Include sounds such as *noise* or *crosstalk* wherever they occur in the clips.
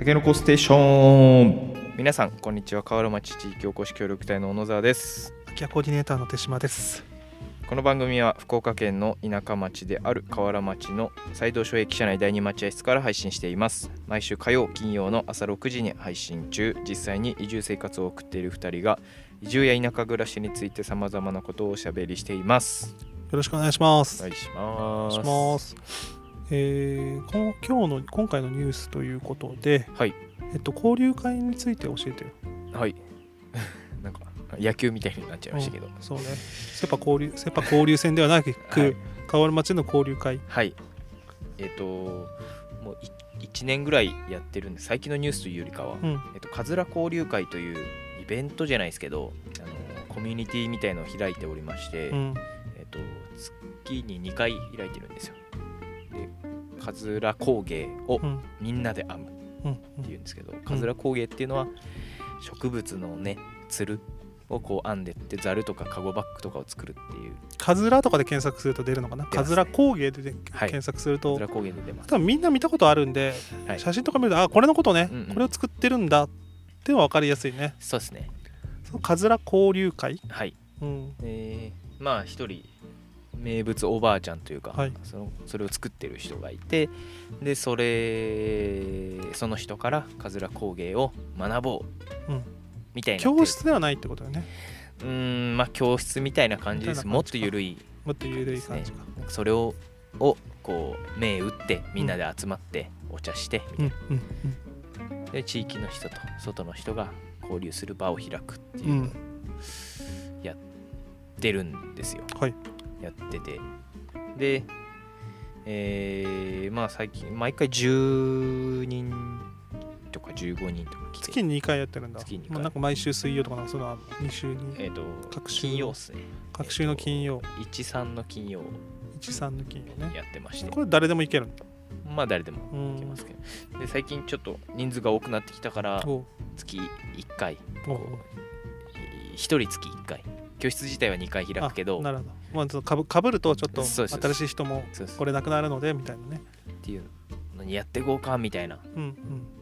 たけのこステーション。皆さんこんにちは。河原町地域おこし協力隊の小野沢です。空き家コーディネーターの手島です。この番組は福岡県の田舎町である河原町の斉藤省駅舎内第二待合室から配信しています。毎週火曜金曜の朝6時に配信中。実際に移住生活を送っている2人が移住や田舎暮らしについてさまざまなことをおしゃべりしています。よろしくお願いします。お願いしおます。願いします。えー、この今日の今回のニュースということで、はいえっと交流会について教えてよ。はい *laughs* なんか野球みたいになっちゃいましたけど、うんそうね。セパ交流セパ交流戦ではなく、はい河原町の交流会。はい。えっ、と、もう1年ぐらいやってるんで、最近のニュースというよりかは、うんえっと、かずら交流会というイベントじゃないですけど、あのコミュニティみたいのを開いておりまして、うんえっと、月に2回開いてるんですよ。で、かずら工芸をうんみんなで編むっうんていうんですけど、かずら工芸っていうのは、植物のね、つるをこう編んでって、ざるとかカゴバッグとかを作るっていう、カズラとかで検索すると出るのかな？ねカズラ工芸で検索すると、かずら工芸で出ます。多分みんな見たことあるんで、はい写真とか見るとあこれのことね、うんうんこれを作ってるんだっていうのは分かりやすいね。そうですね。そのカズラ交流会？はい。うん。えーまあ一人名物おばあちゃんというか、はい。そのそれを作ってる人がいてでそれその人からかずら工芸を学ぼう、うん。みたいな教室ではないってことだよね。うーんまあ教室みたいな感じです。もっと緩いもっと緩い感じか。それををこう銘打ってみんなで集まってお茶してみたいうんうんな、で地域の人と外の人が交流する場を開くってういうやってるんですよ、はいやってて。でえーまあ最近毎回10人とか15人とか来て。月に2回やってるんだ。月に二回。まあ、なんか毎週水曜とかなんかそのは2週にえっ、と各週金曜っすね。各週の金曜、13の金曜。13の金曜ね。やってまして。これ誰でも行けるんだ。まあ誰でもうん。行けますけど。で最近ちょっと人数が多くなってきたから月1回。おう。こう1人月1回教室自体は2回開くけどあなるほど。まあ、ちょっとかぶかぶるとちょっと新しい人もこれなくなるのでみたいなね。っていうのにやっていこうかみたいなうんうん。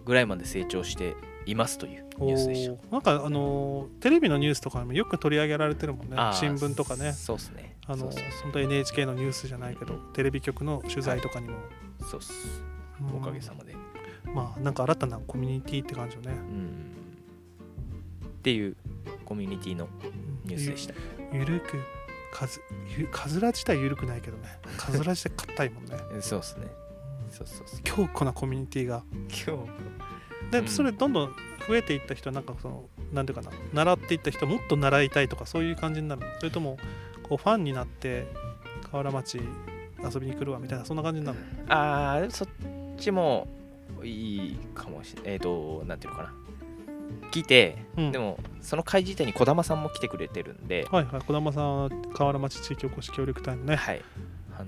ぐらいまで成長していますというニュースでした。おー。なんかあのーテレビのニュースとかにもよく取り上げられてるもんね。新聞とかね。そうっすね。あの本当 NHK のニュースじゃないけどテレビ局の取材とかにも、そうそうっす。うん。おかげさまで。まあなんか新たなコミュニティって感じよね、うん。っていうコミュニティのニュースでした。ゆゆるくかずゆかずら自体ゆるくないけどね。かずら自体硬いもんね。*laughs* そうっすね。そうそうそう。強固なコミュニティが。今日で、うん。それどんどん増えていった人はなんかそのなんていうかな習っていった人はもっと習いたいとかそういう感じになるの。それともこうファンになって河原町遊びに来るわみたいなそんな感じになるの？ああそっちもいいかもしれないえっ、となんていうのかな来て、うん。でもその会自体に児玉さんも来てくれてるんではいはい児玉さんは河原町地域おこし協力隊のねはい。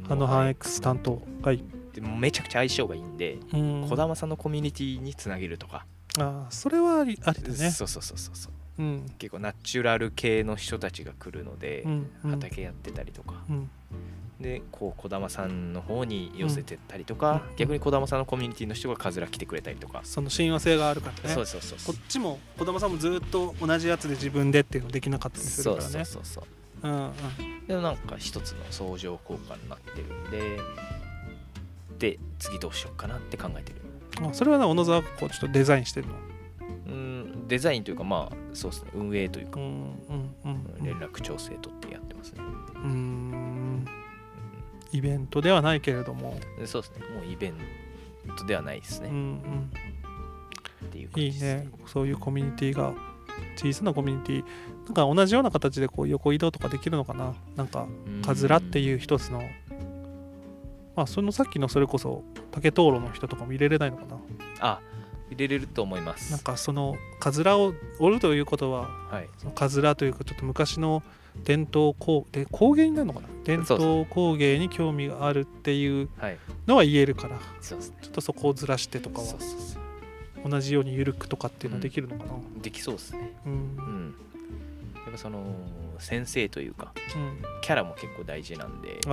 あのハン X 担当はいでもめちゃくちゃ相性がいいんでうん。児玉さんのコミュニティにつなげるとか、あーそれはありありだね。そうそうそうそうそう。うん。結構ナチュラル系の人たちが来るので、うんうん。畑やってたりとか。うんでこう児玉さんの方に寄せてったりとか、うん逆に児玉さんのコミュニティの人がカズラ来てくれたりとか、その親和性があるからね。そうそうそうそう。こっちも児玉さんもずっと同じやつで自分でっていうのできなかったりすそうるからね。そうそうそううんうん。でもなんか一つの相乗効果になってるんでで次どうしようかなって考えてる。あそれはね小野沢がこうちょっとデザインしてるの？うんデザインというかまあそうですね。運営というか。うんうんうん連絡調整取ってやってますね、うーんイベントではないけれども、でそうですね。もうイベントではないですね、うんうん、っていう感いいじですね。そういうコミュニティが小さなコミュニティ。なんか同じような形でこう横移動とかできるのかな。なんかカズラってういう一つの。まあそのさっきのそれこそ竹灯籠の人とかも入れれないのかな。あ入れれると思います。なんかそのカズラを折るということははい。そのカズラというかちょっと昔の伝統工で工芸になるのかな？伝統工芸に興味があるっていうはい。のは言えるからちょっとそこをずらしてとかは同じように緩くとかっていうのはできるのかな？できそうですね。うん。うん。やっぱその先生というかうん。キャラも結構大事なんで。うん。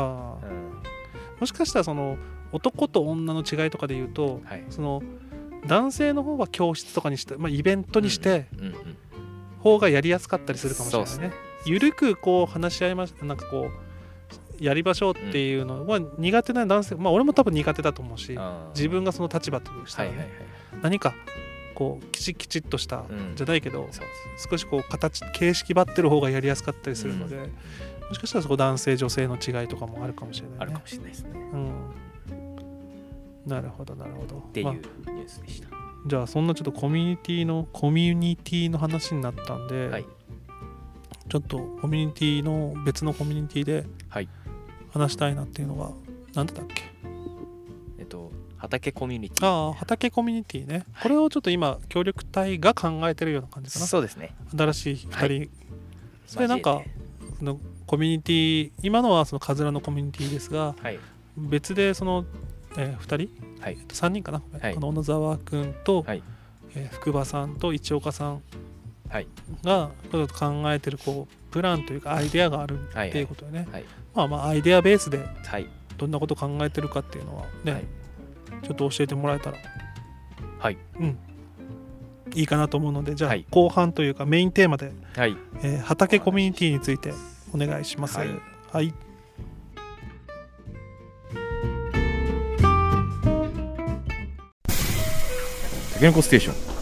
もしかしたらその男と女の違いとかで言うとはい。その男性の方は教室とかにして、まあ、イベントにしてうんうん方がやりやすかったりするかもしれないねそうっす。ゆるくこう話し合いましなんかこうやりましょうっていうのは苦手な男性、まあ俺も多分苦手だと思うし自分がその立場としたらね、何かこうきちきちっとした、うん。じゃないけど少しこう形形式ばってる方がやりやすかったりするので、うん。もしかしたらそこ男性女性の違いとかもあるかもしれないね。あるかもしれないですね。うん、なるほどなるほど。っていうまあニュースでした。じゃあそんなちょっとコミュニティのコミュニティの話になったんで、はいちょっとコミュニティの別のコミュニティではい。話したいなっていうのが何だったっけ？えっと畑コミュニティ。ああ畑コミュニティね、これをちょっと今協力隊が考えてるような感じかな。そうですね。新しい2人、はい。それなんかそのコミュニティ今のはそのカズラのコミュニティですがはい。別でその、えー、2人、はい。えっと3人かな、はい。あの小野沢君と、はい。えー福場さんと一岡さんはいがちょっと考えてるこうプランというかアイデアがあるはいっていうことでね、はい。まあまあアイデアベースではい。どんなこと考えてるかっていうのはね、はい。ちょっと教えてもらえたらはい。うん。いいかなと思うのでじゃあはい。後半というかメインテーマで、はい。えー畑コミュニティについてお願いします。はい。はい。たけのこステーション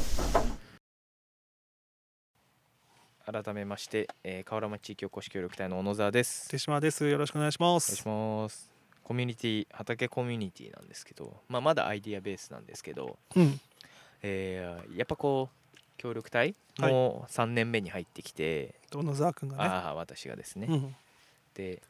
改めまして、えー、河原町地域おこし協力隊の小野沢です。手島です。よろしくお願いしまお願いすし。ます。コミュニティ畑コミュニティなんですけど、まあ、まだアイディアベースなんですけど、うん。えーやっぱこう協力隊はい。もう3年目に入ってきて、小野沢君がね。ああ私がですね、うん。で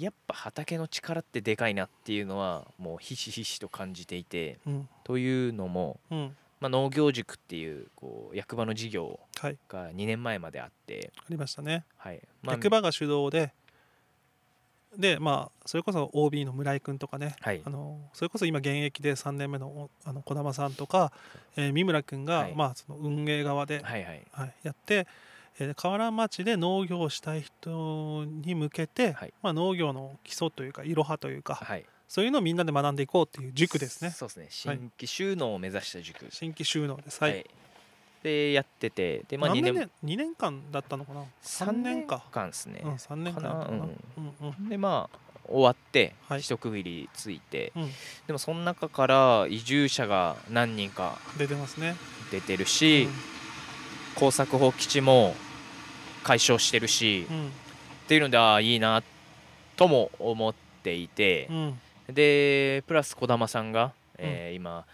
やっぱ畑の力ってでかいなっていうのはもうひしひしと感じていてうん。というのも、うんまあ、農業塾っていうこう役場の事業はい。が2年前まであって、ありましたね。はい。まあ役場が主導ででまあそれこそ OB の村井君とかねはい。あのそれこそ今現役で3年目のおあの児玉さんとか、えー三村君が、はい。まあ、その運営側で、はいはい。はい、やって、えー河原町で農業をしたい人に向けて、はい。まあ、農業の基礎というかいろはというかはいそういうのをみんなで学んでいこうっていう塾ですね。そうですね。新規収納を目指した塾、新規収納です。はい、でやっててで、まあ、2年何年2年間だったのかな？3年か。間ですね。うん、3年間だったかな？かな？うん。うんでまあ終わってはい。一区切りついて、うん。でもその中から移住者が何人か出てますね。出てるし、耕作放棄地も解消してるし、うん。っていうのでああいいなとも思っていてう、んでプラス児玉さんが、えー今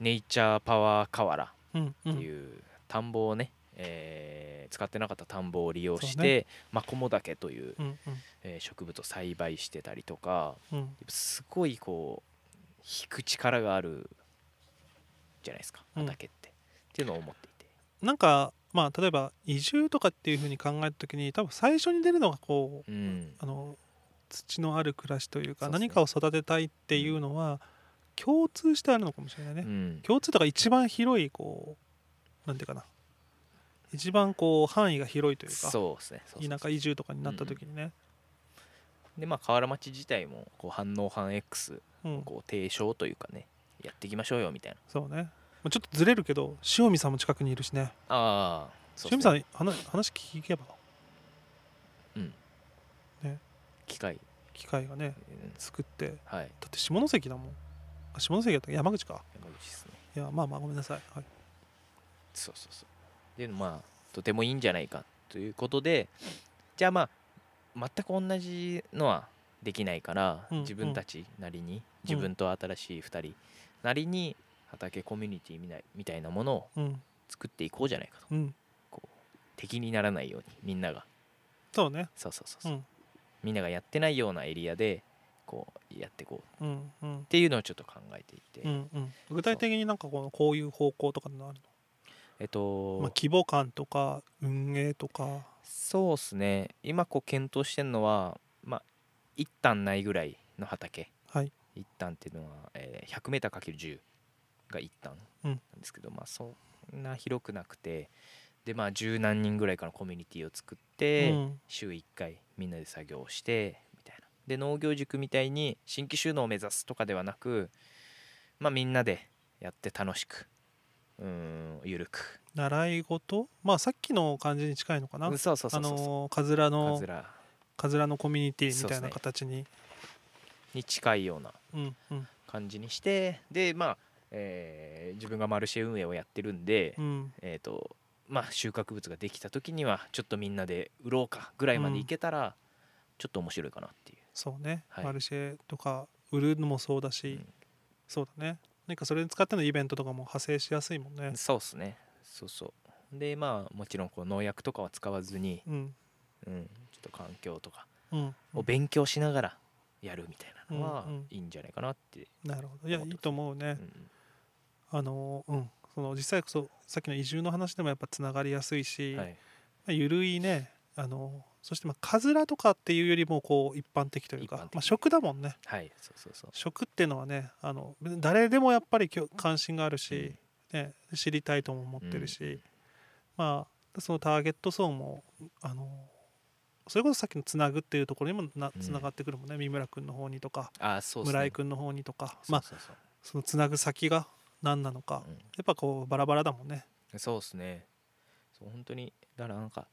ネイチャーパワー河原うんうん。っていう田んぼをね、えー使ってなかった田んぼを利用して、マコモダケという、うんえー植物を栽培してたりとかうんうん。すごいこう引く力があるじゃないですかうん。畑って、っていうのを思っていて。なんかまあ例えば移住とかっていうふうに考えた時に多分最初に出るのがこううん。あの土のある暮らしというか何かを育てたいっていうのは共通してあるのかもしれないね、うん。共通とか一番広いこうなんていうかな。一番こう範囲が広いというかそうですね。田舎移住とかになった時にね、でまあ河原町自体もこう反応反 X うん。こう提唱というかねやっていきましょうよみたいな。そうね。まあちょっとずれるけど塩見さんも近くにいるしね。ああ塩見さん話話聞けば？機械、機会がねうん。作って。だはい。って下関だもん。あ下関だったら山口か。山口ですね。いやまあまあごめんなさい、はい、そうそうそう。でまあとてもいいんじゃないかということでじゃあまあ全く同じのはできないから、うん自分たちなりに自分と新しい2人なりに畑コミュニティみたいみたいなものをうん。作っていこうじゃないかと。うん。敵にならないようにみんなが。そうね。そうそうそうそう、うんみんながやってないようなエリアでこうやっていこう。っうんうん。ていうのをちょっと考えていて、うんうん。具体的になんかこのこういう方向とかのあるえっと、の、まあ、規模感とか運営とか。そうっすね。今こう検討してるのはまあ一旦ないぐらいの畑。はい。一旦っていうのは、えー、100m×10 が一旦うん。なんですけど、まあそんな広くなくてでまあ十何人ぐらいかのコミュニティを作って、うん。週1回みんなで作業をしてみたいな。で農業塾みたいに新規収納を目指すとかではなくまあみんなでやって楽しくうん緩く。習い事？まあさっきの感じに近いのかな？うんそうそうそあうそう。のカズラのカズラ。カズラのコミュニティみたいなそうですね。形にに近いようなうんうん。感じにしてでまあ、えー自分がマルシェ運営をやってるんで、うん。えっ、とまあ収穫物ができた時にはちょっとみんなで売ろうかぐらいまでいけたら、ちょっと面白いかなっていう。そうね、はい。マルシェとか売るのもそうだし、うん。そうだね。何かそれに使ってのイベントとかも派生しやすいもんね。そうっすね。そうそう。でまあもちろんこう農薬とかは使わずに、うん。うん、ちょっと環境とかうん。を勉強しながらやるみたいなのはうんうん。いいんじゃないかなって、なるほど。いやいいと思うね、うん。あのうんその実際そうさっきの移住の話でもやっぱつながりやすいし、はい。まあ、ゆるいねあのそしてまあカズラとかっていうよりもこう一般的というかまあ、食だもんね。はいそうそうそう。食っていうのはねあの誰でもやっぱり関心があるし、ね、知りたいとも思ってるし、まあそのターゲット層もあのそれこそさっきのつなぐっていうところにもなうん。つながってくるもんね、三村君の方にとか村井君の方にとか、まあそうそうそのつなぐ先が何なのか、うん。やっぱこうバラバラだもんね。そうですね。そう本当にだからなんか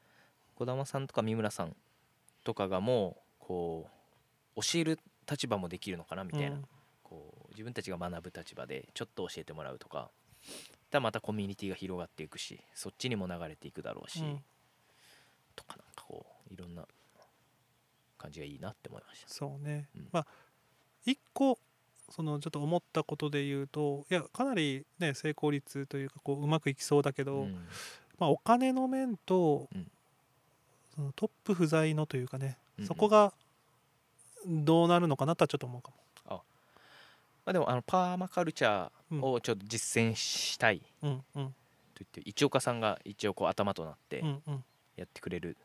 児玉さんとか三村さんとかがもうこう教える立場もできるのかなみたいな、うん。こう自分たちが学ぶ立場でちょっと教えてもらうとか。だまたコミュニティが広がっていくしそっちにも流れていくだろうし、うん。とかなんかこういろんな感じがいいなって思いました。そうね、うん。まあ一個そのちょっと思ったことで言うといやかなりね成功率というかこううまくいきそうだけど、うん。まあ、お金の面と、うん。そのトップ不在のというかね、うんうん。そこがどうなるのかなとはちょっと思うかまあ、でもあのパーマカルチャーをちょっと実践したいも。うんうん。と言って一岡さんが一応こう頭となってうんうん。やってくれる、うん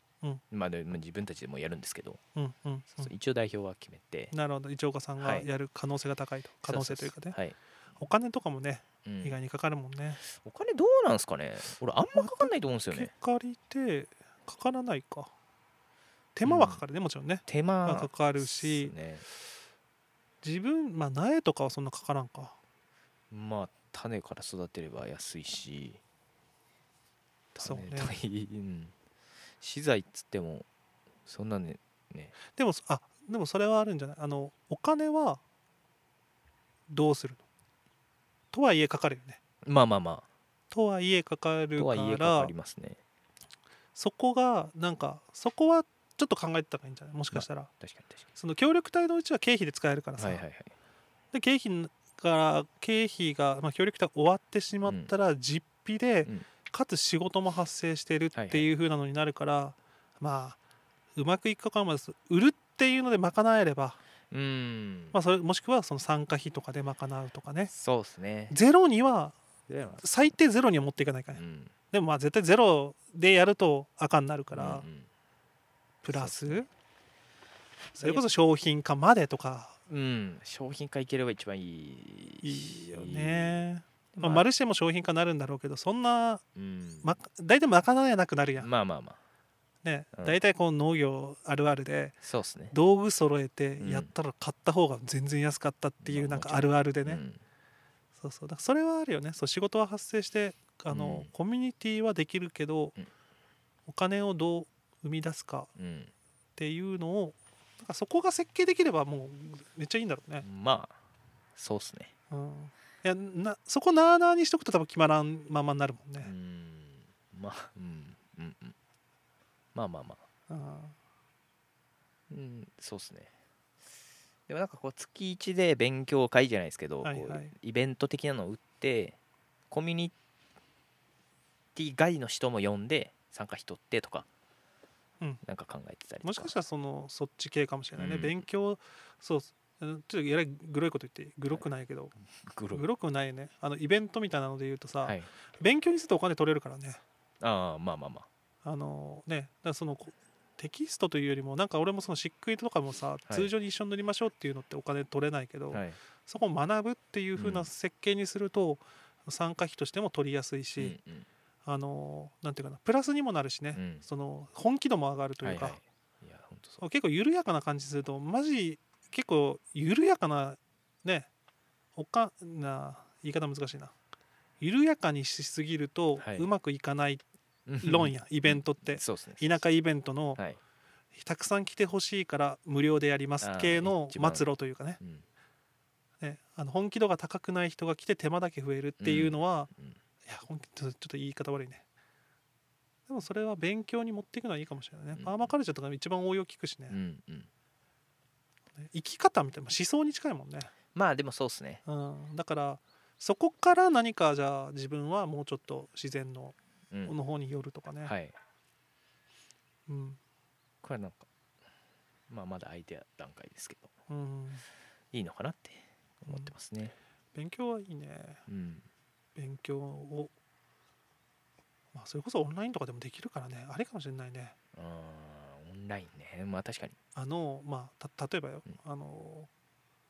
まあでも自分たちでもやるんですけど、うんうんうん。そう一応代表は決めて。なるほど。一岡さんがはい。やる可能性が高いと、可能性というかね。はい。お金とかもねうん。意外にかかるもんね、お金どうなんですかね。俺あんまかかんないと思うんですよね。かかりてかからないか。手間はかかるね、もちろんね。手間はかかるし。自分まあ苗とかはそんなかからんか。まあ種から育てれば安いし。そうね。うん資材っつってもそんなねね。でもあでもそれはあるんじゃない？あのお金はどうするの？とはいえかかるよね。まあまあまとはいえかかあるとはいえかかりますね。そこがなんかそこはちょっと考えてた方がいいんじゃない？もしかしたら、確かに確かその協力隊のうちは経費で使えるからさ、にはいはいはい。で経費から経費が、まあ、協力隊終わってしまったら実費で、うんかつ仕事も発生してるっていう風なのになるから、まあうまくいくかかまず売るっていうので賄えれば、うーん。まあ、それもしくはその参加費とかで賄うとかね。そうですね。ゼロにはで最低ゼロには持っていかないからね、うん。でもまあ絶対ゼロでやると赤になるから、うんうん。プラスそれこそ商品化までとか。うん。商品化いければ一番いい。いしいよね、まあ、まあ。マルシェも商品化になるんだろうけどそんな、うん。ま、大体賄えなくなるやん、まあまあまあ。ね。うん。大体こう農業あるあるでそうですね。道具揃えてうん。やったら買った方が全然安かったっていうなんかあるあるでね、うん。そうそう。だからそれはあるよね。そう仕事は発生してあの、うん。コミュニティはできるけど、うん。お金をどう生み出すかうん。っていうのをなんかそこが設計できればもうめっちゃいいんだろうね、まあそうですね。うん、いやなそこなあなあにしとくと多分決まらんままになるもんうね、ん。まあうんうんうん。まあまあまあ。うん。うんそうですね。でもなんかこう月1で勉強会じゃないですけど、はいはい。こうイベント的なのを打ってコミュニティ外の人も呼んで参加費取ってとか、うん。なんか考えてたりもしかしたらそのそっち系かもしれないね、うん。勉強そうちょっとやらいグロいこと言っていい？グロくないけど。グロ。グロくないね。あのイベントみたいなので言うとさ、はい。勉強にするとお金取れるからね。ああまあまあまあ。のねだそのこテキストというよりもなんか俺もそのシックイトとかもさ、い。通常に一緒に乗りましょうっていうのってお金取れないけど、あはい。そこを学ぶっていう風うなん。設計にすると、参加費としても取りやすいし、うんうん。あのなんていうかなプラスにもなるしね、うん。その本気度も上がるというか、はいはい、いや本当そう。結構緩やかな感じするとマジ結構緩やかなねおかな言い方難しいな。緩やかにしすぎるとはい。うまくいかない論やイベントって。そうですね。田舎イベントのはい、たくさん来てほしいから無料でやります系の末路というかね。うん。ねあの本気度が高くない人が来て手間だけ増えるっていうのは、うん。いや本気ちょっと言い方悪いね。でもそれは勉強に持っていくのはいいかもしれないね、うん。パーマカルチャーとか一番応用聞くしね、うんうんね。生き方みたいな思想に近いもんね、まあでもそうですね。うん、だからそこから何かじゃあ自分はもうちょっと自然のうん。の方に寄るとかね、はい。うん。これはなんかまあまだアイデア段階ですけど。うん、いいのかなって思ってますね。勉強はいいね。うん。勉強を。まあそれこそオンラインとかでもできるからね。あれかもしれないね。あー。オンラインね。まあ確かに。あのまあた例えばよ、うん。あの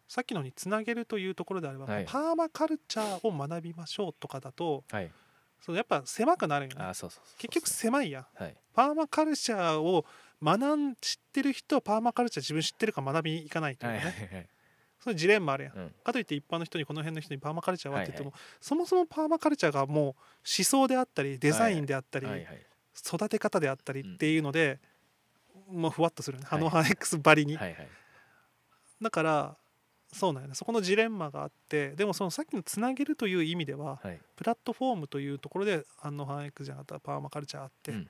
さっきのにつなげるというところであれば、はい。パーマカルチャーを学びましょうとかだとはい。そのやっぱ狭くなるよね。あーそうそうそう結局狭いやん。はい。パーマカルチャーを学ん知ってる人はパーマカルチャー自分知ってるか学びに行かないというかね、はいはいはい。そういうジレンマあるやん。うん。かといって一般の人にこの辺の人にパーマカルチャーはって言っても、はそもそもパーマカルチャーがもう思想であったりデザインであったり、はいはい。育て方であったりっていうので、もうふわっとするね。ハノハン X ばりに、はいはい。だからそうなんやね。そこのジレンマがあってでもそのさっきのつなげるという意味でははい。プラットフォームというところでハノハン X じゃなかったらパーマカルチャーあって、うん。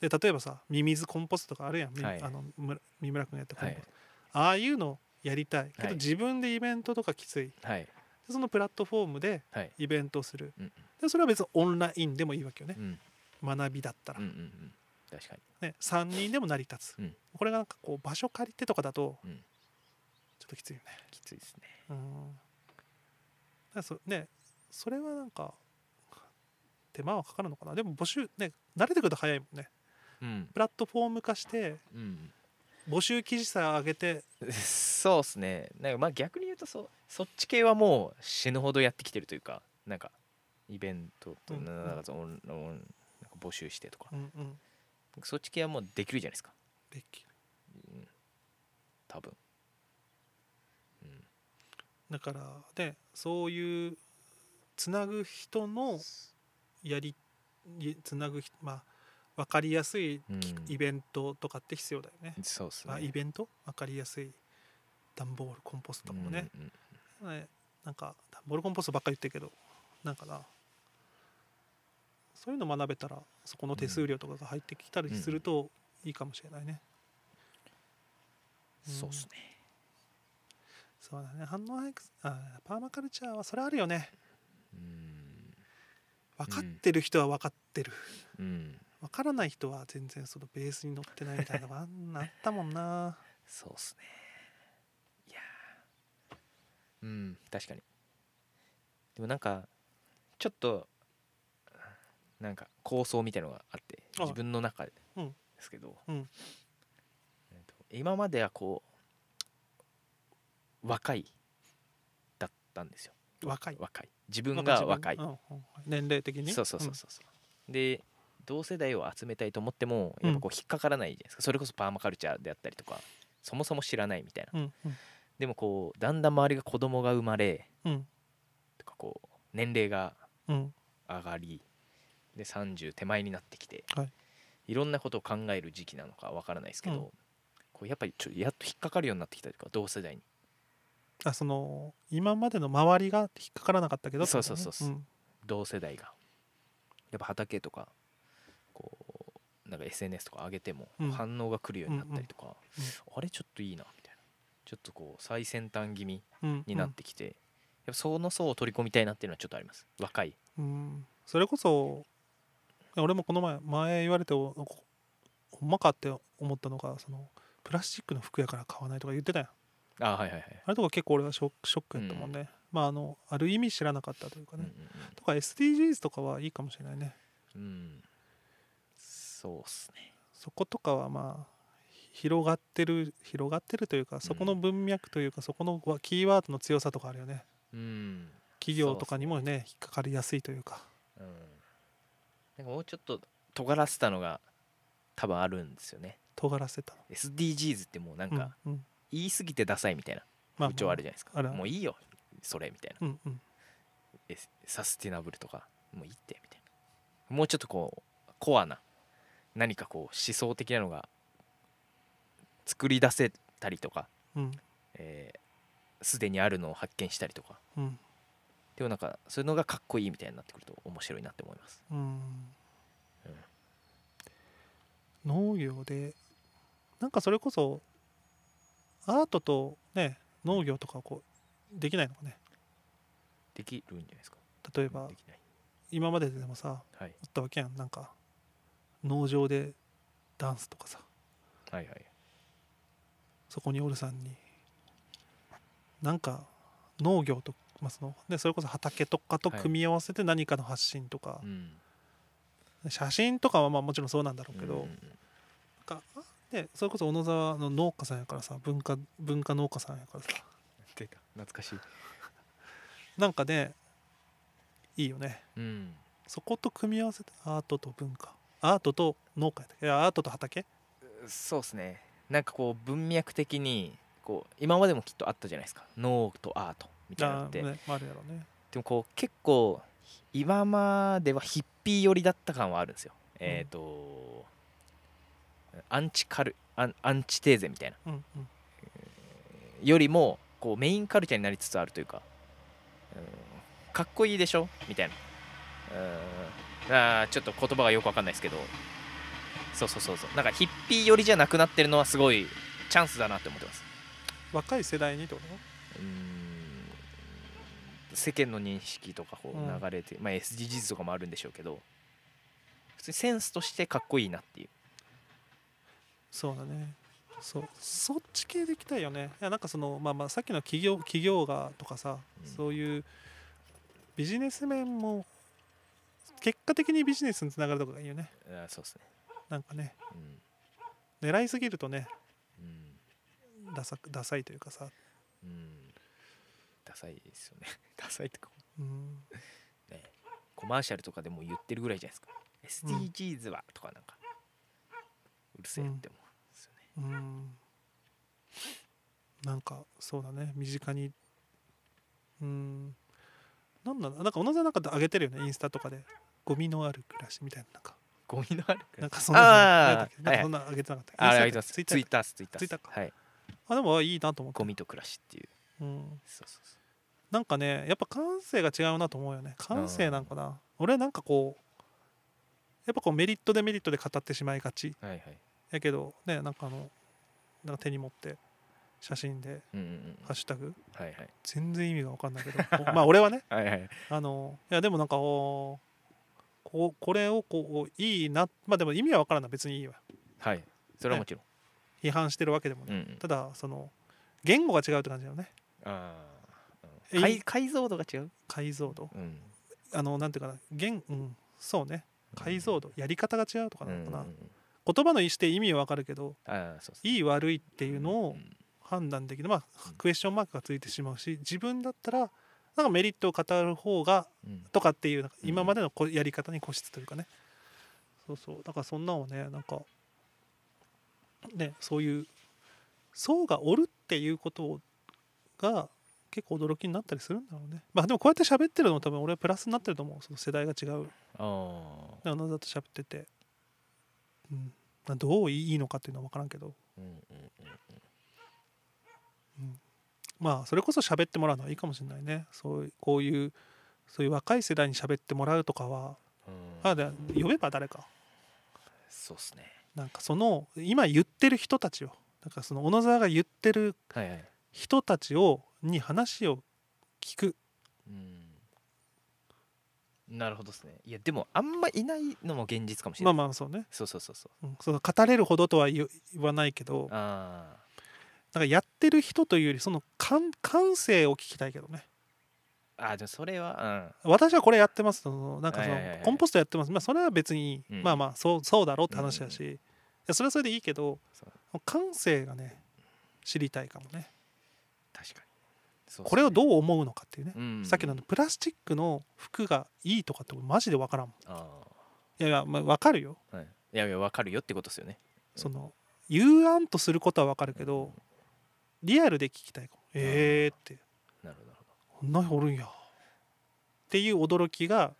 で例えばさミミズコンポストとかあるやん、みはい。あのむ三村君がやったコンはいポスト、ああいうのやりたい。けどはい。自分でイベントとかきつい。ではい。そのプラットフォームではい。イベントをする。うん。でそれは別にオンラインでもいいわけよね。うん。学びだったら、うんうんうん確かに。ね、3人でも成り立つ、うん。これがなんかこう場所借りてとかだとうん。ちょっときついよね。きついですね。うん。だそねそれはなんか手間はかかるのかな。でも募集ね慣れてくると早いもんね。うん。プラットフォーム化してうん。募集記事さえ上げて。そうですね。なんかまあ逆に言うとそうそっち系はもう死ぬほどやってきてるというかなんかイベントとうんなんかそのオンオンなんか募集してとか。うんうんそっち系はもうできるじゃないですか、できる。うん、多分。うん。だからでそういうつなぐ人のやりいつなぐ人まあ分かりやすいうん。イベントとかって必要だよね、そうですね。まあ、イベント？分かりやすい。段ボールコンポストもね、うんうん。ねなんか段ボールコンポストばっかり言ってるけどなんかなそういうの学べたらそこの手数料とかが入ってきたりするといいかもしれないね、うん。そうですね。そうだね。反応早くあパーマカルチャーはそれあるよね。うん。分かってる人は分かってる、うん。分からない人は全然そのベースに乗ってないみたいなのがあったもんな。*laughs* そうっすね。いやー。うん確かに。でもなんかちょっとなんか構想みたいのがあってあ自分の中でうんですけど、うん。えっと今まではこう若いだったんですよ。若い。若い。自分が若いうんうん。年齢的に？そうそうそうそうそう。で同世代を集めたいと思ってもやっぱこう引っかからないじゃないですか、それこそパーマカルチャーであったりとかそもそも知らないみたいな。うんうんうん。でもこうだんだん周りが子供が生まれうん。とかこう年齢がうん。上がりで30手前になってきて、はい。いろんなことを考える時期なのかわからないですけど、うん。こうやっぱりちょやっと引っかかるようになってきたというか同世代にあその今までの周りが引っかからなかったけどそうそうそうそう。ってことね同世代が。やっぱ畑とかこうなんか SNS とか上げてもうん。反応が来るようになったりとか、うんあれちょっといいなみたいな。ちょっとこう最先端気味うんうん。になってきて、やっぱその層を取り込みたいなっていうのはちょっとあります。若い。うん。それこそ俺もこの前前言われておほんまかって思ったのがそのプラスチックの服やから買わないとか言ってたやん。あはいはいはい、あれとか結構俺はショックショックやったもんね、まああのある意味知らなかったというかね、うんうんとか SDGs とかはいいかもしれないね。うん。うんそうっすね。そことかはまあ広がってる広がってるというかそこの文脈というか、そこのキーワードの強さとかあるよね。うん。企業とかにもね。引っかかりやすいというか。うんなんかもうちょっと尖らせたのが多分あるんですよね。尖らせた SDGs ってもうなんのかうんうん。言い過ぎてダサいみたいなまあ風潮あるじゃないですか、あるある。もういいよそれみたいな。うんうん。えサスティナブルとかもういいってみたいな。もうちょっとこうコアな何かこう思想的なのが作り出せたりとかうん。えーすで、にあるのを発見したりとか。うんでもなんかそういうのがかっこいいみたいになってくると面白いなって思います。うん。農業でなんかそれこそアートとね農業とかこうできないのかね？できるんじゃないですか。例えば今まででもさはい。あったわけやん。なんか農場でダンスとかさ。はいはい。そこにおるさんになんか農業と、まあそのね、それこそ畑とかとはい。組み合わせて何かの発信とか。う、ん。写真とかはまあもちろんそうなんだろうけど、うんなんかね、それこそ小野沢の農家さんやからさ文化文化農家さんやからさ。出た。懐かしい。なんかねいいよね。うん。そこと組み合わせてアートと文化。アートと農家やいやアートと畑？そうですね。なんかこう文脈的にこう今までもきっとあったじゃないですか。脳とアートみたいなのって、ねね。でもこう結構今まではヒッピー寄りだった感はあるんですよ、えっ、とアンチカルアンアンチテーゼみたいな。うんうん。よりもこうメインカルチャーになりつつあるというか、うんかっこいいでしょ？みたいな、うん、あーちょっと言葉がよくわかんないですけど。そうそうそうそう。なんかヒッピー寄りじゃなくなってるのはすごいチャンスだなって思ってます。若い世代にってこと？うん世間の認識とかこううん。流れて、まあ SDGs とかもあるんでしょうけど普通にセンスとしてかっこいいなっていう。そうだね。そうそっち系でいきたいよね。いやなんかそのまあまあさっきの企業企業がとかさ、うん。そういうビジネス面も結果的にビジネスにつながるとかがいいよね。あーそうですね。なんかね。うん。狙いすぎるとねうん。ダサダサいというかさ、うんダサいですよね。*laughs* ダサいとか。うん、ね。コマーシャルとかでも言ってるぐらいじゃないですか。SDGs はとかなんか。うるせえって思うんですよね。うん。なんかそうだね。身近に。うん。なんだろう。なんか小野さんなんか上げてるよね。インスタとかで。ゴミのある暮らしみたいな。なんか。ゴミのあるなんかそんななんかそんな上げてなかった、あれインあります。ツイッターツイッターツイッターか。はい。あでもいいなと思ってゴミと暮らしっていううん、そうそうそなんかねやっぱ感性が違うなと思うよね。感性なんかな。俺はなんかこうやっぱこうメリットデメリットで語ってしまいがち。うはいはい。やけどねなんかあのなんか手に持って写真でうんうんうんハッシュタグ。はいはい。全然意味が分かんないけど。*laughs* おまあ俺はね。はいはい。あのいやでもなんかおこうこれをこういいなまあでも意味は分からんな。い別にいいわ。はい。それはもちろん、批判してるわけでもない、うんうん。ただその言語が違うって感じだよね解解像度が違う、解像度？うん。あのなんていうかな言うんそうね。解像度。やり方が違うとかうなんのかな、うんうん言葉の意思で意味は分かるけどいい悪いっていうのをん判断できる。まあうん。クエスチョンマークがついてしまうし自分だったらなんかメリットを語る方がうん。とかっていう今までのこやり方に固執というかね。そうそう。だからそんなのをねなんかねそういう層がおるっていうことが結構驚きになったりするんだろうね。まあでもこうやって喋ってるのも多分俺はプラスになってると思う。その世代が違う。あああのだと喋ってて、うん、まあどういいのかっていうのは分からんけど、うんうんうん、まあそれこそ喋ってもらうのはいいかもしれないね。そういうこういうそういう若い世代に喋ってもらうとかは。うん。あで呼べば誰か。そうっすね。なんかその今言ってる人たちをなんかその小野沢が言ってるはいはい人たちをに話を聞く。うん。なるほどですね。いやでもあんまいないのも現実かもしれまあない、まあそうね、そうそうそうそう。うん、その語れるほどとは言言わないけど。あなんかやってる人というよりその感感性を聞きたいけどね。ーあーでもそれは私はこれやってますそのなんかそのはいはいはいコンポストやってます。まあそれは別に、うん。まあまあそうそうだろうって話だし、うん。いやそれはそれでいいけどそう。感性がね知りたいかもねこれをどう思うのかっていうね、うん。さっきのプラスチックの服がいいとかってマジで分からんもん。あいやいや、まあ、分かるよ。あはい。いやいやわかるよってことですよね。その言わんとすることは分かるけどリアルで聞きたいかも。えーって。なるほど。こんな人おるんや。っていう驚きが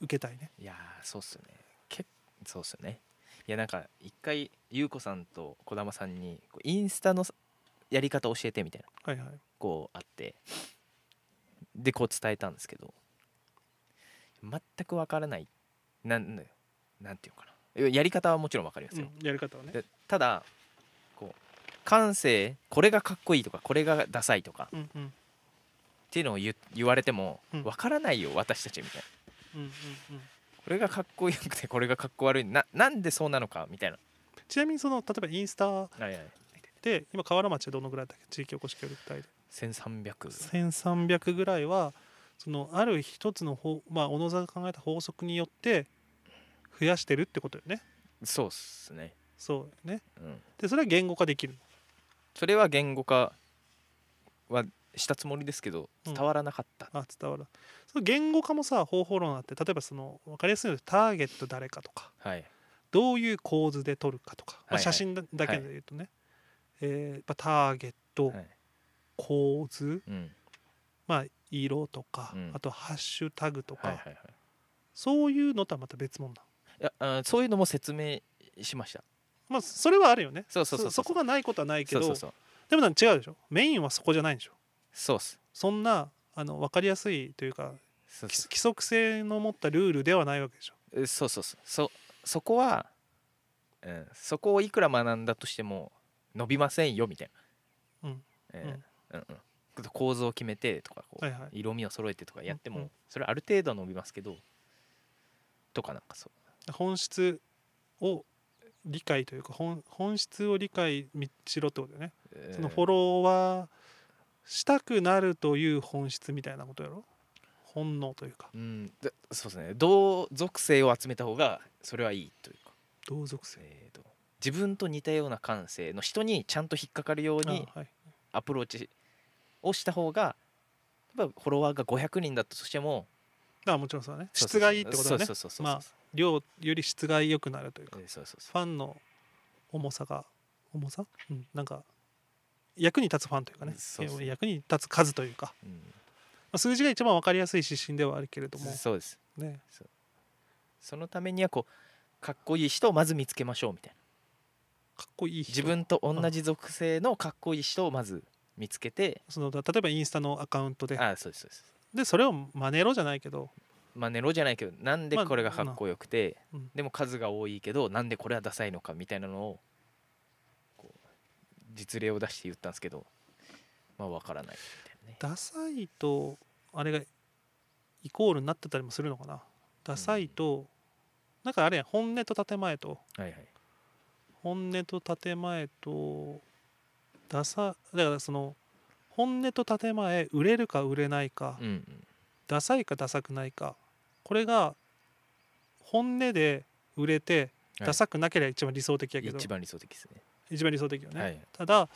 受けたいね。にいやーそうっすよね。けそうっすよね。いやなんか一回優子さんと児玉さんにインスタのやり方教えてみたいな。はいはい。こうあって。でこう伝えたんですけど。全くわからない。なんなんていうのかな。やり方はもちろんわかりますよ、うんやり方はね。でただこう感性これがかっこいいとかこれがダサいとか。うんうん。っていうのを言言われてもうん。わからないよ私たちみたいな。うんうんうん。これがかっこよくてこれがかっこ悪い。ななんでそうなのかみたいな。ちなみにその例えばインスタはいはいで今河原町はどのぐらいだっけ？地域おこし協力隊で。1300 1300ぐらいはそのある一つの方まあ小野座が考えた法則によって増やしてるってことよね。そうっすね、そうよね。うん、でそれは言語化できるそれは言語化はしたつもりですけどうん。伝わらなかった、あ伝わるその言語化もさ方法論あって例えばその分かりやすいのでターゲット誰かとかはい。どういう構図で撮るかとか、まあ、はいはい。写真だだけで言うとね、えーまあターゲット、はい。構図、うん。まあ、色とか、うん。あとハッシュタグとか、はいはいはい。そういうのとはまた別物だいやあそういうのも説明しました。まあそれはあるよね。そうそうそうそう。こがないことはないけどでもなんか違うでしょ？メインはそこじゃないんでしょ？そうっす。そんなあの分かりやすいというか規則性の持ったルールではないわけでしょ？うそうそうそう。そそこは、うん、そこをいくら学んだとしても伸びませんよみたいな、うん。えーうん。うん構造を決めてとかこう、はいはい。色味を揃えてとかやっても、うんうん。それある程度は伸びますけどとかなんかそう。本質を理解というか本本質を理解しろってことだよね、そのフォロワーしたくなるという本質みたいなことやろ？本能というか。うん。でそうですね。同属性を集めた方がそれはいいというか、同属性。えーと自分と似たような感性の人にちゃんと引っかかるようにアプローチをした方が例えばフォロワーが500人だったとしてもあもちろんそうだね。質がいいってことだね。まあ量より質が良くなるというか。ファンの重さが重さ、うん、なんか役に立つファンというかね。そうそう。役に立つ数というか、う、うん。まあ、数字が一番分かりやすい指針ではあるけれども。そうです。ね。そのためにはこうかっこいい人をまず見つけましょうみたいなかっこいい人。自分と同じ属性のかっこいい人をまず見つけて。その例えばインスタのアカウントで。ああそうですそうです。でそれを真似ろじゃないけど。まあネロじゃないけどなんでまあこれがかっこよくて、うん。でも数が多いけどなんでこれはダサいのかみたいなのを実例を出して言ったんですけどまあわからないみたいなね。ダサいとあれがイコールになってたりもするのかな。ダサいと、なんかあれや本音と建前と。はいはい本音と建前とダサだからその本音と建前売れるか売れないか、うんうん。ダサいかダサくないかこれが本音で売れてはい。ダサくなければ一番理想的やけど、一番理想的ですね。一番理想的よね、はい。ただい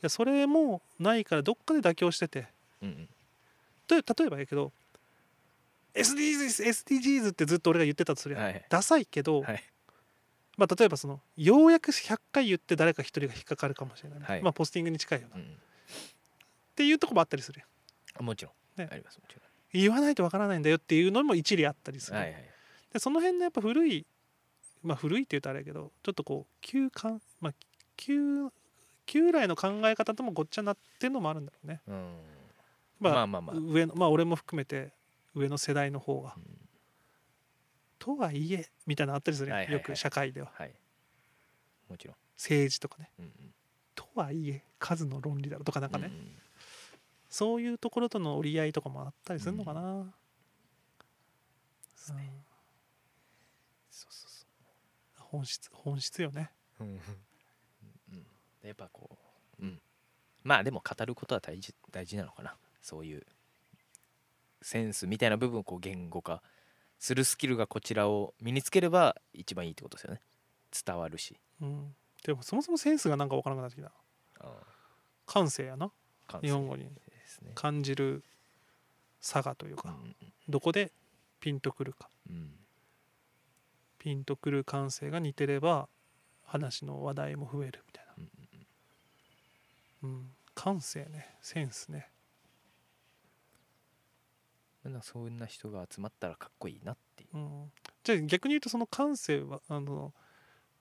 やそれもないからどっかで妥協しててうんうん。と例えばやけど SDGs, SDGs ってずっと俺が言ってたとするやん、はい。ダサいけど、はいまあ、例えばそのようやく100回言って誰か一人が引っかかるかもしれない、はい。まあポスティングに近いよな、っうん。ていうとこもあったりする。もちろん、ねありますもち言わないとわからないんだよっていうのも一理あったりする、ろんはいはい。でその辺のやっぱ古いまあ古いって言うとあれやけどちょっとこう旧感まあ旧旧来の考え方ともごっちゃになってるのもあるんだろうね、うん。まあ、まあまあまあ。上のまあ俺も含めて上の世代の方が、うんとはいえみたいなのあったりするはいはいはい。よく社会では。はい。もちろん。政治とかね。うんうん。とはいえ数の論理だろとかなんかね、うんうん。そういうところとの折り合いとかもあったりするのかな、うんそうそうそ本質本質よね。うんやっぱこううん。まあでも語ることは大事大事なのかな。そういうセンスみたいな部分をこう言語化するスキルがこちらを身につければ一番いいってことですよね。伝わるし。うん。でもそもそもセンスがなんか分からなくなってきた感性やな。日本語に。感じる差がといううん。か、どこでピンとくるか。うん。ピンとくる感性が似てれば話の話題も増えるみたいな、うん。うん、感性ね。センスねなんなそんな人が集まったらかっこいいなっていう。うん、じゃあ逆に言うとその感性はあの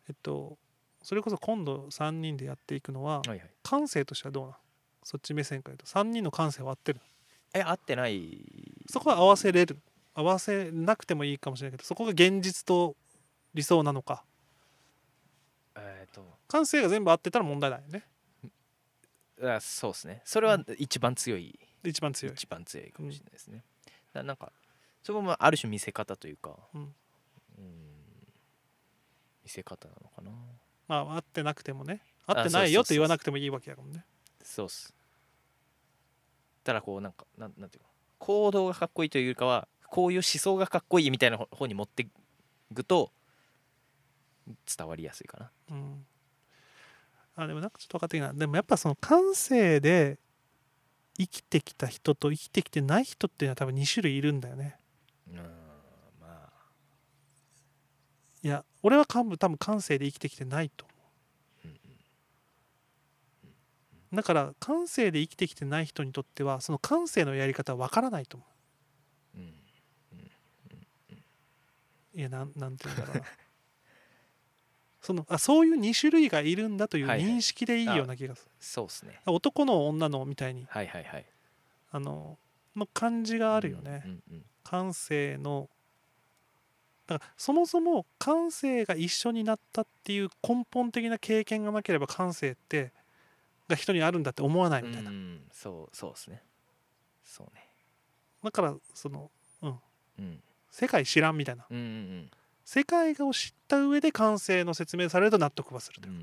えっとそれこそ今度3人でやっていくのははいはい。感性としてはどうなん？そっち目線から言うと。3人の感性は合ってるえ合ってない。そこは合わせれる。合わせなくてもいいかもしれないけどそこが現実と理想なのか。えっ、と。感性が全部合ってたら問題ないよね。あそうですね。それは一番強い、一番強い。一番強いかもしれないですね、ななんかそれもまあある種見せ方というか。うん。うん。見せ方なのかな。まあ合ってなくてもね。合ってないよって言わなくてもいいわけやもんね。そうっす。ただこうなんかなんなんていうか行動がかっこいいというよりかはこういう思想がかっこいいみたいな方方に持っていくと伝わりやすいかな。うん。あでもなんかちょっと分かってきたな。でもやっぱその感性で生きてきた人と生きてきてない人っていうのは多分2種類いるんだよね。うんまあ。いや俺は多分多分感性で生きてきてないと思う。だから感性で生きてきてない人にとってはその感性のやり方は分からないと思う。んういやなんなんて言うんだろうな。そのあそういう2種類がいるんだというはいはい。認識でいいような気がする、そうっすね。男の女のみたいにはいはいはい。あのの感じがあるよね、うんうん感性の。だからそもそも感性が一緒になったっていう根本的な経験がなければ感性ってが人にあるんだって思わないみたいな、うんそうそうですね。そうね。だからそのうん。世界知らんみたいな。うんうん世界を知った上で感性の説明されると納得はするとうい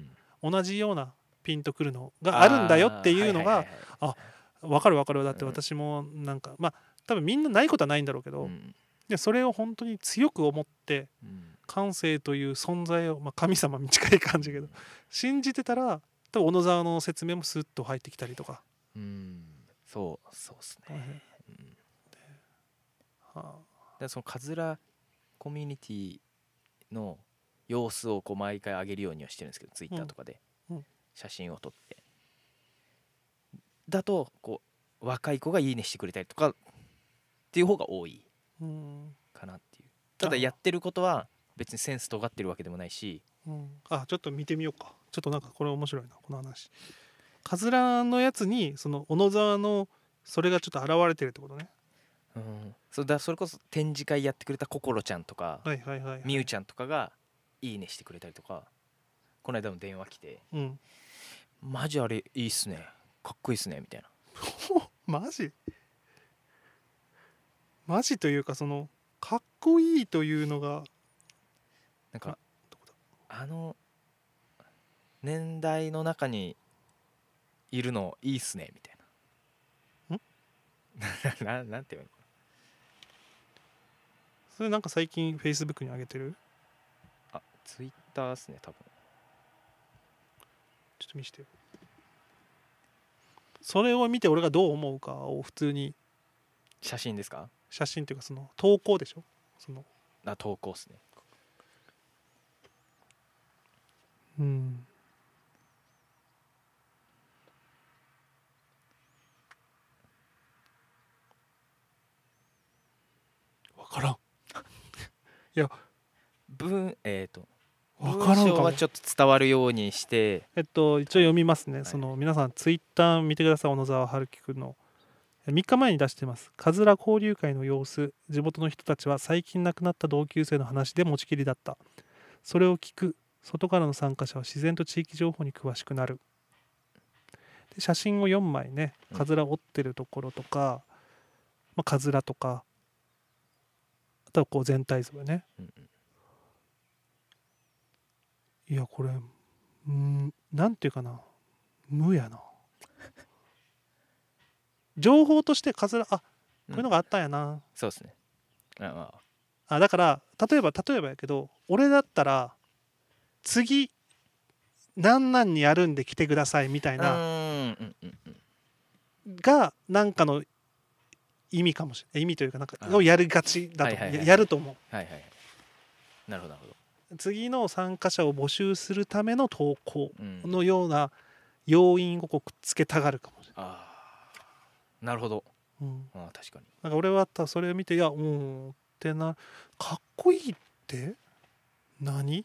うん。同じようなピンとくるのがあるんだよっていうのがあーはいはいはい。分かる分かる。だってうん私もなんかまあ多分みんなないことはないんだろうけど、うん。でそれを本当に強く思ってうん。感性という存在を、まあ、神様に近い感じだけど信じてたら多分小野沢の説明もスッと入ってきたりとか、うん。そうそうっすね。うん。はでそのカズラコミュニティの様子をこう毎回上げるようにはしてるんですけどツイッターとかで。うん写真を撮って。だとこう若い子がいいねしてくれたりとかっていう方が多いかなっていう。ただあやってることは別にセンス尖ってるわけでもないし。うん、あちょっと見てみようか。ちょっとなんかこれ面白いなこの話。カズラのやつにその小野沢のそれがちょっと現れてるってことね。うん。そうだそれこそ展示会やってくれた心ちゃんとかはいはいはい、ちゃんとかがいいねしてくれたりとかこの間も電話来て。うん「マジあれいいっすね。かっこいいっすね」みたいな。*laughs* マジ？マジというかそのかっこいいというのがなんかあの年代の中にいるのいいっすね。みたいな。*laughs* ななんていうの？それなんか最近フェイスブックに上げてる？あツイッターっすね多分ちょっと見してよ。それを見て俺がどう思うかを普通に。写真ですか？写真っていうかその投稿でしょ？その。あ投稿っすね。うん。分からん。*laughs* 文えっ、と分文からんかも。章はちょっと伝わるようにして。えっと一応読みますね、い。その皆さんツイッター見てください小野沢春樹くんの。3日前に出してます「かずら交流会の様子。地元の人たちは最近亡くなった同級生の話で持ちきりだった。それを聞く。外からの参加者は自然と地域情報に詳しくなる。で写真を4枚ねうん。かずら折ってるところとか、まあ、かずらとかあとはこう全体像よね。うんうんいやこれうんなんていうかな。無やな。*laughs* 情報としてかずらあこういうのがあったんやな、そうですね。あまあ。だから例えば例えばやけど俺だったら次何々にやるんで来てくださいみたいあうながなんかの意味かもしれない意味というかなんかあをやりがちだと、はいはいはいややると思はいはいはい。なるほどなるほど。う次の参加者を募集するための投稿うん。のような要因をこうくっつけたがるかもしれああなるほど。ない、うん、ああ確かに。なんか俺はたそれを見ていやうんってなかっこいいって？何？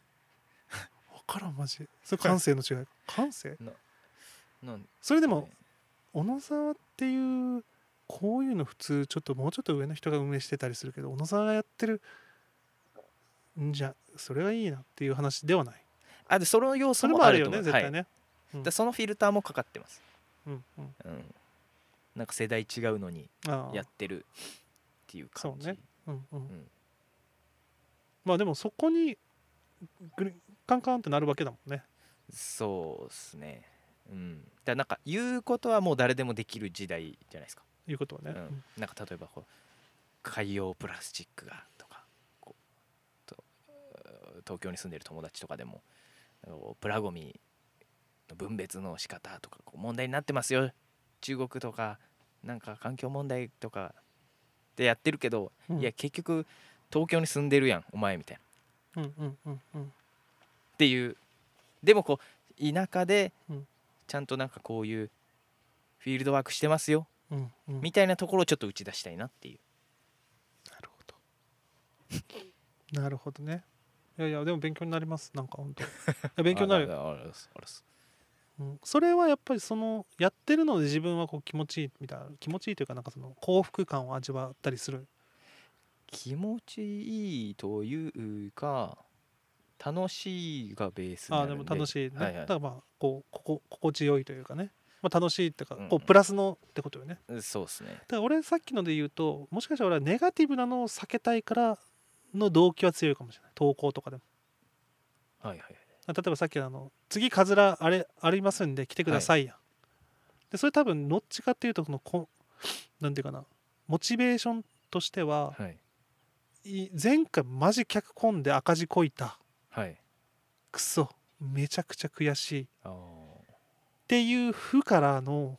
わからんマジそれ感性の違い。感性？なん？それでも小野沢っていうこういうの普通ちょっともうちょっと上の人が運営してたりするけど小野沢がやってるんじゃそれがいいなっていう話ではない。あでその要そ素もあるよね絶対ね、はそのフィルターもかかってます。うんうん。うん。なんか世代違うのにやってるっていう感じ。そうね。うんうん。ん。まあでもそこにカンカンってなるわけだもんね。そうっすね。うん。だなんか言うことはもう誰でもできる時代じゃないですか。いうことはね、うん、なんか例えばこう海洋プラスチックが東京に住んでる友達とかでもプラゴミの分別の仕方とかこう問題になってますよ。中国とかなんか環境問題とかでやってるけど、うん。いや結局東京に住んでるやんお前みたいな。っうんうんうんうん。ていう。でもこう田舎でうん。ちゃんとなんかこういうフィールドワークしてますよ。うんうん。みたいなところをちょっと打ち出したいなっていう。なるほど。*laughs* なるほどねいやいやでも勉強になります。なんか本当。*laughs* いや勉強になる。ああああああうん、それはやっぱりそのやってるので自分はこう気持ちいいみたいな気持ちいいというかなんかその幸福感を味わったりする。気持ちいいというか楽しいがベースにああでも楽しいね、はいはい。だからまあこうここ心地よいというかね、まあ、楽しいっていうか、うん。こうプラスのってことよね。うん。そうですね。だから俺さっきので言うともしかしたら俺はネガティブなのを避けたいからの動機は強いかもしれない。投稿とかでも。はいはい。例えばさっきのあの次カズラあれありますんで来てくださいやん、でそれ多分どっちかっていうとこのこなんていうかなモチベーションとしてははい。い前回マジ客込んで赤字こいた。はい。クソめちゃくちゃ悔しい。っあていう負からの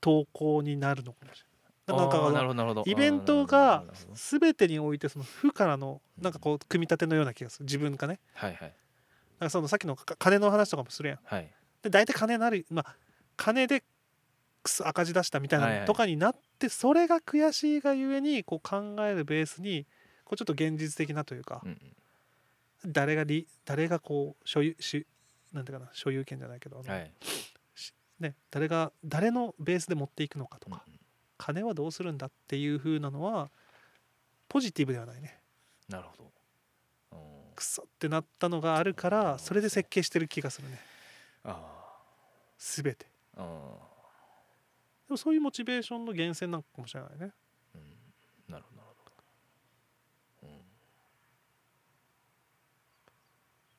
投稿になるのかもしれないなんかイベントが全てにおいてその負からのなんかこう組み立てのような気がする。自分がね。はいはい。なんかそのさっきのか金の話とかもするやん。はい。で大体金なるまあ金で赤字出したみたいなとかになって、それが悔しいがゆえにこう考えるベースにこうちょっと現実的なというか、うんうん。誰がり誰がこう所有しなんていうかな所有権じゃないけど、はい。ね、誰が誰のベースで持っていくのかとか、うんうん金はどうするんだっていう風なのはポジティブではないね。なるほど。うん。クソってなったのがあるからそれで設計してる気がするね。あ全て。でもそういうモチベーションの源泉なのかもしれないね。ーうん。なるほどなるほど。うん。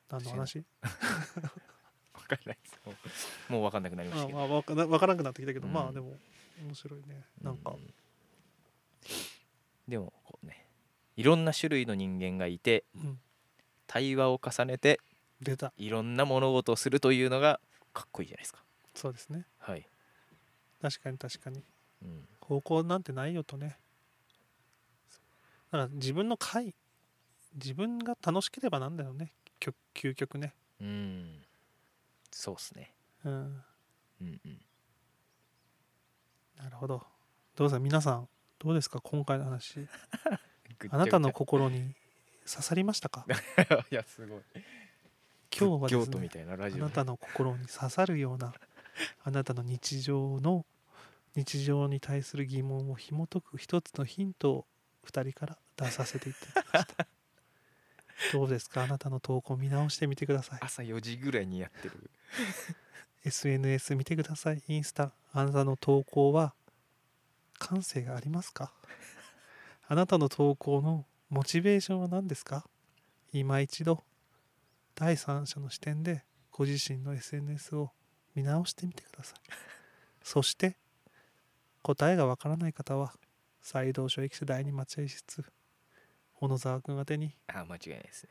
何の話？*laughs* わかんないです。もうもうわかんなくなりましたけど。あまあわかなわからなくなってきたけど、うん。まあでも面白いね。なんか、うでもこうねいろんな種類の人間がいてうん。対話を重ねて出た。いろんな物事をするというのがかっこいいじゃないですか。そうですね。はい、確かに確かに。うん、方向なんてないよとね。だから自分の回自分が楽しければなんだよね。究究極ね。うん。そうっすね。うん。うんうんなるほど。どうぞ皆さんどうですか？今回の話。*laughs* あなたの心に刺さりましたか？*laughs* いやすごい。今日はですね京都みたいなラジオあなたの心に刺さるようなあなたの日常の日常に対する疑問を紐解く一つのヒントを2人から出させていただきました。*laughs* どうですか？あなたの投稿見直してみてください。朝4時ぐらいにやってる SNS 見てください。インスタ。あなたの投稿は感性がありますか？あなたの投稿のモチベーションは何ですか？今一度第三者の視点でご自身の SNS を見直してみてください。そして答えがわからない方は西道所駅舎第二待合室。小野沢君宛てにあ間違いないですね。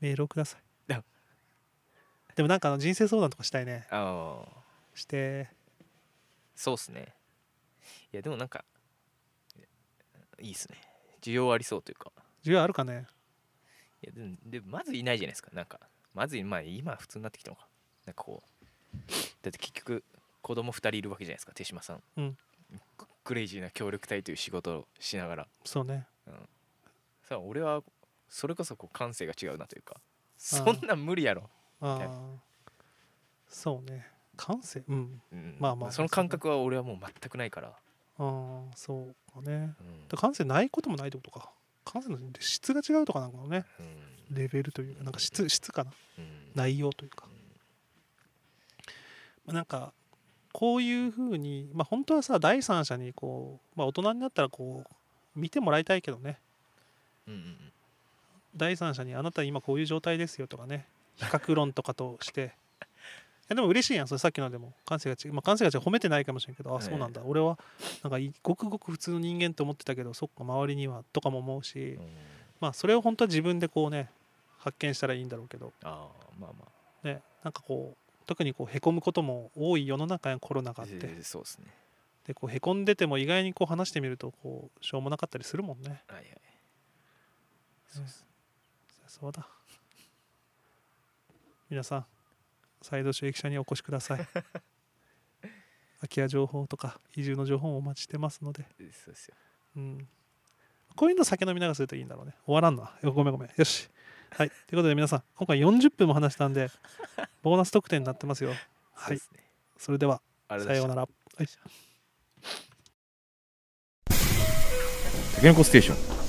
メールをください。あでもなんかあの人生相談とかしたいね。ああして。そうっすね。いやでもなんかいいっすね。需要ありそうというか。需要あるかね。いやでもでもまずいないじゃないですか。なんかまずまあ今は普通になってきたのか。なんかこうだって結局子供2人いるわけじゃないですか手島さん、うん。クレイジーな協力隊という仕事をしながら。そうね。さあ俺はそれこそこう感性が違うなというか。そあんなん無理やろ、あそうね。感性。うん。うん。まあまあ。その感覚は俺はもう全くないから、ああそうかね。うん。だ感性ないこともないってことか。感性の質が違うとかなんかもね。うん。レベルというかなんか質質かな。うん。内容というか。まあなんかこういうふうにまあ本当はさ第三者にこうまあ大人になったらこう見てもらいたいけどね。うんうん。第三者にあなた今こういう状態ですよとかね比較論とかとして。いやでも嬉しいやんそれさっきのでも。感性が違う、まあ、感性が違う褒めてないかもしれんけどあええそうなんだ。俺はなんかいごくごく普通の人間と思ってたけどそっか周りにはとかも思うしうん。まあそれを本当は自分でこうね発見したらいいんだろうけど。ああまあまあ。ねなんかこう特にこうへこむことも多い世の中やコロナがあって。えーそうですね。でこうへこんでても意外にこう話してみるとこうしょうもなかったりするもんね。はいはい。そうそうだ皆さんサイド収益者にお越しください。*laughs* 空き家情報とか移住の情報もお待ちしてますので、そうですよ。うん、こういうの酒飲みながらするといいんだろうね。終わらんな。よごめんごめん。よし。はい。ということで皆さん今回40分も話したんで *laughs* ボーナス特典になってますよ。はい。ね。それではさようなら、はい。タケノコステーション